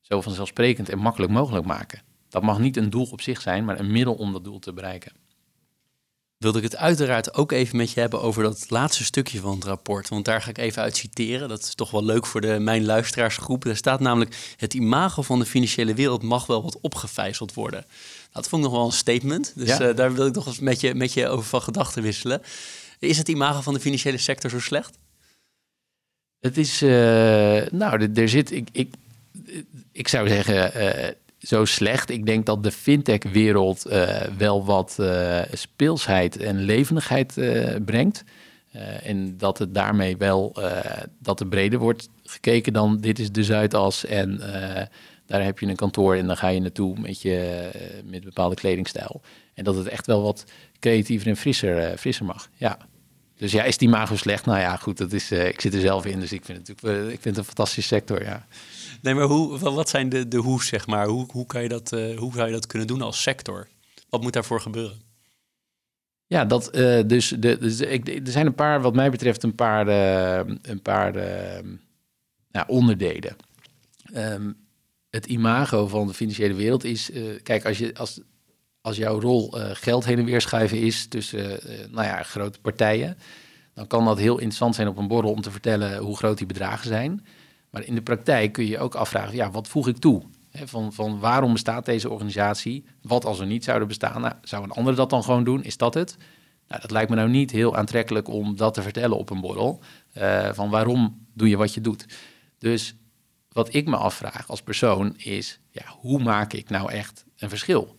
zo vanzelfsprekend en makkelijk mogelijk maken. Dat mag niet een doel op zich zijn, maar een middel om dat doel te bereiken. Wilde ik het uiteraard ook even met je hebben over dat laatste stukje van het rapport. Want daar ga ik even uit citeren. Dat is toch wel leuk voor de, mijn luisteraarsgroep. Er staat namelijk: Het imago van de financiële wereld mag wel wat opgevijzeld worden. Dat vond ik nog wel een statement. Dus eh, daar wil ik nog eens met je, met je over van gedachten wisselen. Is het imago van de financiële sector zo slecht? Het is, uh, nou, er zit, ik, ik, ik zou zeggen, uh, zo slecht. Ik denk dat de fintech-wereld uh, wel wat speelsheid en levendigheid brengt. en dat het daarmee wel, dat er breder wordt gekeken dan dit is de Zuidas en daar heb je een kantoor en dan ga je naartoe met, je, met bepaalde kledingstijl. En dat het echt wel wat creatiever en frisser, frisser mag, ja. Dus ja, is die imago slecht? Nou ja, goed, dat is, ik zit er zelf in, dus ik vind het, natuurlijk, ik vind het een fantastische sector, ja. Nee, maar wat zijn de, de hoe's, zeg maar? Hoe, hoe, kan je dat, uh, hoe zou je dat kunnen doen als sector? Wat moet daarvoor gebeuren? Ja, dat, dus, de, dus ik, er zijn een paar, wat mij betreft, een paar, een paar onderdelen. Um, het imago van de financiële wereld is, kijk, als je, als, als jouw rol geld heen en weer schuiven is tussen nou ja, grote partijen, dan kan dat heel interessant zijn op een borrel om te vertellen hoe groot die bedragen zijn. Maar in de praktijk kun je je ook afvragen, ja, wat voeg ik toe? van, van waarom bestaat deze organisatie? Wat als er niet zouden bestaan? Nou, zou een ander dat dan gewoon doen? Is dat het? Nou, dat lijkt me nou niet heel aantrekkelijk om dat te vertellen op een borrel. Uh, van waarom doe je wat je doet? Dus wat ik me afvraag als persoon is, ja, hoe maak ik nou echt een verschil?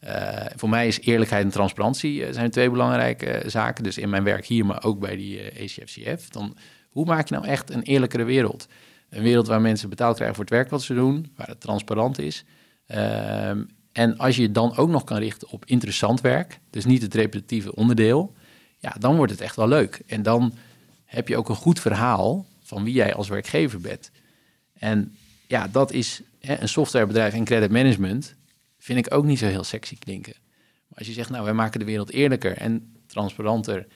Uh, voor mij is eerlijkheid en transparantie uh, zijn twee belangrijke zaken. Dus in mijn werk hier, maar ook bij die ECFCF. Dan, hoe maak je nou echt een eerlijkere wereld? Een wereld waar mensen betaald krijgen voor het werk wat ze doen, waar het transparant is. Ehm, en als je je dan ook nog kan richten op interessant werk, dus niet het repetitieve onderdeel, ja, dan wordt het echt wel leuk. En dan heb je ook een goed verhaal van wie jij als werkgever bent. En ja, dat is hè, een softwarebedrijf in credit management vind ik ook niet zo heel sexy klinken. Maar als je zegt, nou, wij maken de wereld eerlijker en transparanter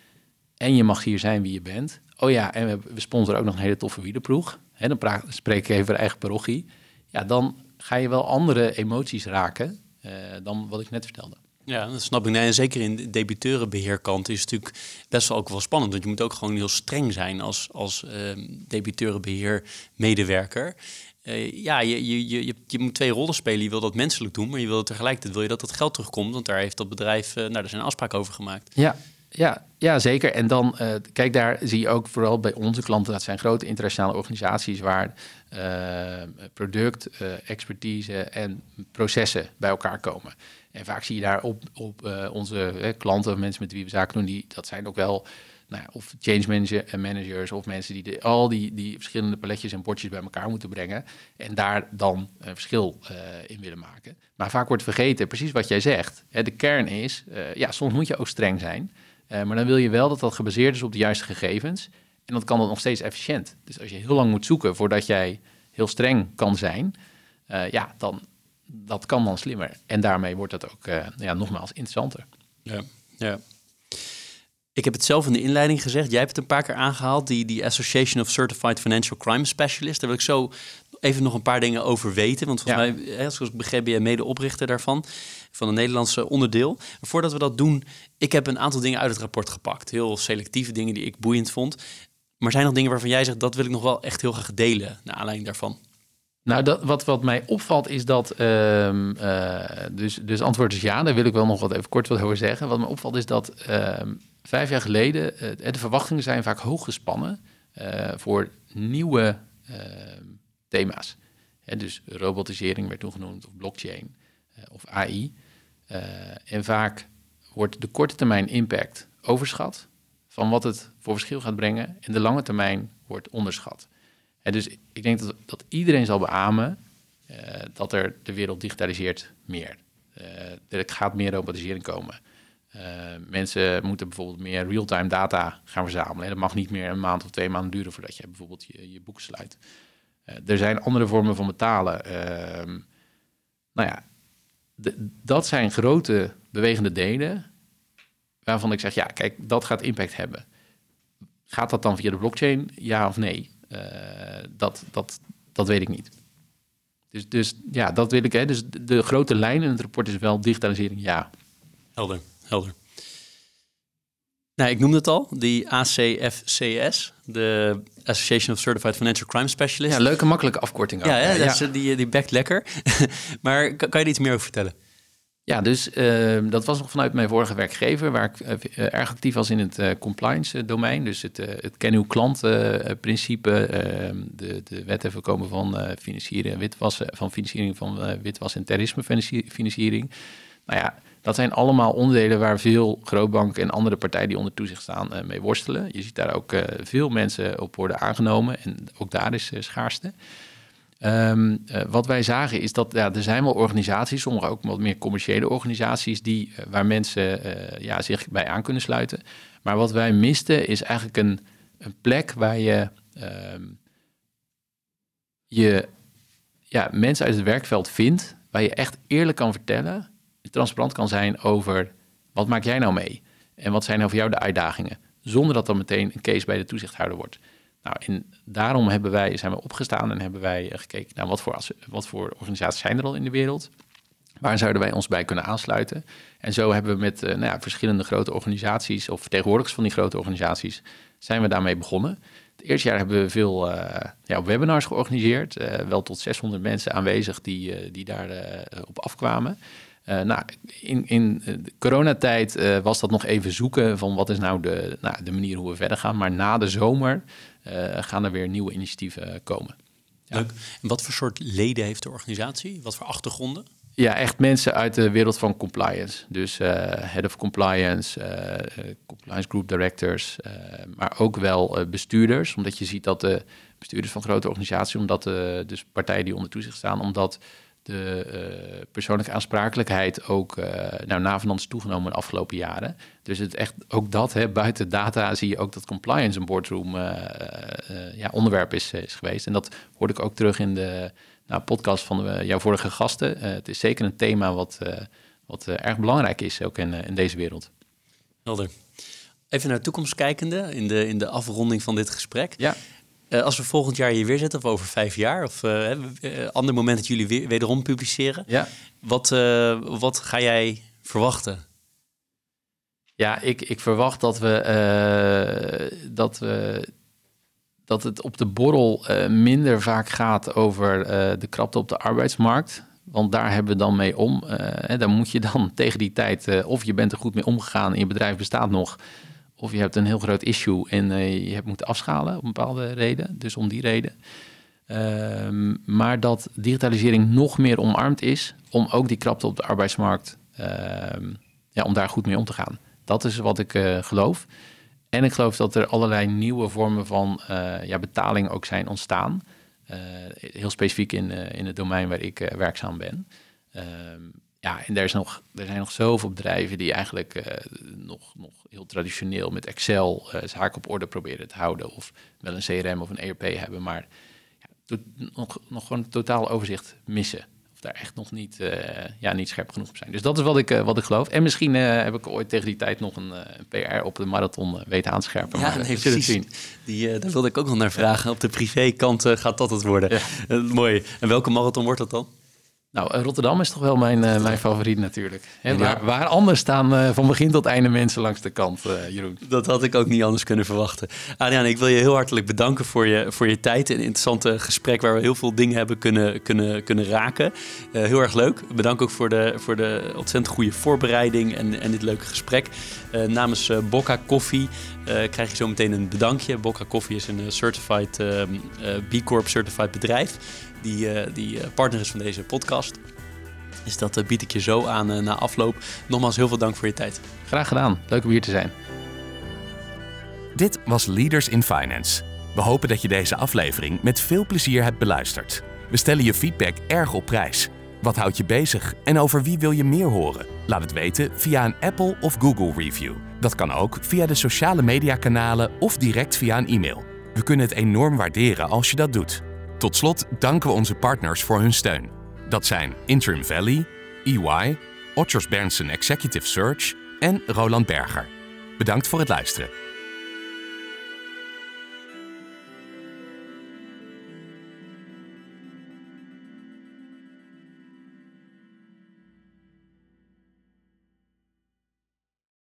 en je mag hier zijn wie je bent. Oh ja, en we sponsoren ook nog een hele toffe wielerploeg. Hè, dan praat, spreek ik even eigen parochie. Ja, dan ga je wel andere emoties raken uh, dan wat ik net vertelde. Ja, dat snap ik. Nee, en zeker in de debiteurenbeheerkant is het natuurlijk best wel ook wel spannend. Want je moet ook gewoon heel streng zijn als, als uh, debiteurenbeheer medewerker. Uh, ja, je, je, je, je moet twee rollen spelen. Je wil dat menselijk doen, maar je wil tegelijkertijd wil je dat het geld terugkomt. Want daar heeft dat bedrijf, uh, nou, daar zijn afspraken over gemaakt. Ja, ja, ja, zeker. En dan, uh, kijk, daar zie je ook vooral bij onze klanten, dat zijn grote internationale organisaties waar product, expertise en processen bij elkaar komen. En vaak zie je daar op, op onze klanten, mensen met wie we zaken doen, die, dat zijn ook wel nou ja, of change manager, eh, managers of mensen die al die, die verschillende paletjes en bordjes bij elkaar moeten brengen en daar dan een verschil in willen maken. Maar vaak wordt vergeten, precies wat jij zegt. Hè, de kern is, ja, soms moet je ook streng zijn, uh, maar dan wil je wel dat dat gebaseerd is op de juiste gegevens en dan kan dat nog steeds efficiënt. Dus als je heel lang moet zoeken voordat jij heel streng kan zijn, ja, dan dat kan dan slimmer. En daarmee wordt het ook, ja, nogmaals, interessanter. Ja, ja. Ik heb het zelf in de inleiding gezegd. Jij hebt het een paar keer aangehaald, die, die Association of Certified Financial Crime Specialists. Daar wil ik zo even nog een paar dingen over weten. Want volgens ja. mij, zoals ik begreep, ben je mede-oprichter daarvan, van een Nederlandse onderdeel. voordat we dat doen, ik heb een aantal dingen uit het rapport gepakt. Heel selectieve dingen die ik boeiend vond. Maar zijn er dingen waarvan jij zegt, dat wil ik nog wel echt heel graag delen, naar aanleiding daarvan? Nou, dat, wat, wat mij opvalt is dat, um, uh, dus, dus antwoord is ja, daar wil ik wel nog wat even kort wat over zeggen. Wat me opvalt is dat um, vijf jaar geleden, uh, de verwachtingen zijn vaak hoog gespannen uh, voor nieuwe ehm, thema's. Dus robotisering werd toen genoemd, of blockchain, of AI. En vaak wordt de korte termijn impact overschat van wat het voor verschil gaat brengen en de lange termijn wordt onderschat. En dus ik denk dat, dat iedereen zal beamen uh, dat er de wereld digitaliseert meer. Uh, er gaat meer robotisering komen. Mensen moeten bijvoorbeeld meer real-time data gaan verzamelen. En dat mag niet meer een maand of twee maanden duren voordat je bijvoorbeeld je, je boeken sluit. er zijn andere vormen van betalen. Ehm, nou ja, dat zijn grote bewegende delen waarvan ik zeg, ja, kijk, dat gaat impact hebben. Gaat dat dan via de blockchain, ja of nee? dat, dat, dat weet ik niet. Dus, dus ja, dat wil ik. Hè. Dus de, grote lijn in het rapport is wel digitalisering, ja. Helder, helder. Nou, ik noemde het al, die ACFCS, de Association of Certified Financial Crime Specialists. Ja, leuke, makkelijke afkorting. Ja, ja, ja. die, die backt lekker. maar kan, kan je er iets meer over vertellen? Ja, dus ehm, dat was nog vanuit mijn vorige werkgever, waar ik uh, erg actief was in het uh, compliance domein. Dus het, het ken uw klant principe, ehm, de, de wet en voorkomen van financiering en witwassen, van financiering van witwas en terrorisme financiering. Nou ja, dat zijn allemaal onderdelen waar veel grootbanken en andere partijen die onder toezicht staan mee worstelen. Je ziet daar ook veel mensen op worden aangenomen en ook daar is schaarste. Um, wat wij zagen is dat ja, er zijn wel organisaties, sommige ook wat meer commerciële organisaties, die, waar mensen ja, zich bij aan kunnen sluiten. Maar wat wij misten is eigenlijk een, een plek waar je, um, je ja, mensen uit het werkveld vindt, waar je echt eerlijk kan vertellen, transparant kan zijn over wat maak jij nou mee? En wat zijn nou voor jou de uitdagingen? Zonder dat dan meteen een case bij de toezichthouder wordt. Nou, en daarom hebben wij, zijn we opgestaan en hebben wij gekeken naar wat voor, wat voor organisaties zijn er al in de wereld. Waar zouden wij ons bij kunnen aansluiten? En zo hebben we met uh, nou ja, verschillende grote organisaties of vertegenwoordigers van die grote organisaties zijn we daarmee begonnen. Het eerste jaar hebben we veel uh, ja, webinars georganiseerd. Wel tot 600 mensen aanwezig die, die daar op afkwamen. Nou, in, in de coronatijd was dat nog even zoeken van wat is nou de, nou, de manier hoe we verder gaan. Maar na de zomer uh, gaan er weer nieuwe initiatieven komen. Leuk. En wat voor soort leden heeft de organisatie? Wat voor achtergronden? Ja, echt mensen uit de wereld van compliance. Dus uh, head of compliance, uh, compliance group directors, maar ook wel bestuurders. Omdat je ziet dat de bestuurders van grote organisaties, omdat de dus partijen die onder toezicht staan, omdat de uh, persoonlijke aansprakelijkheid ook uh, nou, navenant is toegenomen de afgelopen jaren. Dus het echt, ook dat, hè, buiten data zie je ook dat compliance een boardroom uh, ja, onderwerp is, is geweest. En dat hoorde ik ook terug in de nou, podcast van de, jouw vorige gasten. het is zeker een thema wat, wat erg belangrijk is, ook in, in deze wereld. Helder. Even naar de toekomst kijkende, in de, in de afronding van dit gesprek. Ja. Uh, als we volgend jaar hier weer zitten, of over vijf jaar, of uh, ander moment dat jullie weer, wederom publiceren, ja. wat, wat ga jij verwachten? Ja, ik, ik verwacht dat we, dat we dat het op de borrel minder vaak gaat over de krapte op de arbeidsmarkt. Want daar hebben we dan mee om. Uh, dan moet je dan tegen die tijd, of je bent er goed mee omgegaan en je bedrijf bestaat nog, of je hebt een heel groot issue en uh, je hebt moeten afschalen om bepaalde reden. Dus om die reden. Uh, maar dat digitalisering nog meer omarmd is om ook die krapte op de arbeidsmarkt, uh, ja, om daar goed mee om te gaan. Dat is wat ik uh, geloof. En ik geloof dat er allerlei nieuwe vormen van eh, ja, betaling ook zijn ontstaan. heel specifiek in, in het domein waar ik werkzaam ben. Ja, en er, is nog, er zijn nog zoveel bedrijven die eigenlijk uh, nog, nog heel traditioneel met Excel uh, zaken op orde proberen te houden. Of wel een CRM of een ERP hebben, maar ja, nog, nog gewoon totaal overzicht missen. Of daar echt nog niet, uh, ja, niet scherp genoeg op zijn. Dus dat is wat ik, wat ik geloof. En misschien heb ik ooit tegen die tijd nog een, een PR op de marathon weten aanscherpen. Ja, maar, nee, precies. Zien. Die, daar wilde ik ook nog naar vragen. Op de privékant gaat dat het worden. Ja. mooi. En welke marathon wordt dat dan? Nou, eh, Rotterdam is toch wel mijn, uh, mijn favoriet natuurlijk. Hè, waar, waar, anders staan uh, van begin tot einde mensen langs de kant, uh, Jeroen. Dat had ik ook niet anders kunnen verwachten. Adriaan, ik wil je heel hartelijk bedanken voor je, voor je tijd. Een interessante gesprek waar we heel veel dingen hebben kunnen, kunnen, kunnen raken. heel erg leuk. Bedankt ook voor de, voor de ontzettend goede voorbereiding en, en dit leuke gesprek. Namens Bocca Coffee krijg je zo meteen een bedankje. Bocca Coffee is een certified B Corp certified bedrijf die, uh, die eh, partner is van deze podcast. Dus dat uh, bied ik je zo aan na afloop. Nogmaals heel veel dank voor je tijd. Graag gedaan. Leuk om hier te zijn. Dit was Leaders in Finance. We hopen dat je deze aflevering met veel plezier hebt beluisterd. We stellen je feedback erg op prijs. Wat houdt je bezig en over wie wil je meer horen? Laat het weten via een Apple of Google review. Dat kan ook via de sociale mediakanalen of direct via een e-mail. We kunnen het enorm waarderen als je dat doet. Tot slot danken we onze partners voor hun steun. Dat zijn Interim Valley, EY, Otters Berndsen Executive Search en Roland Berger. Bedankt voor het luisteren.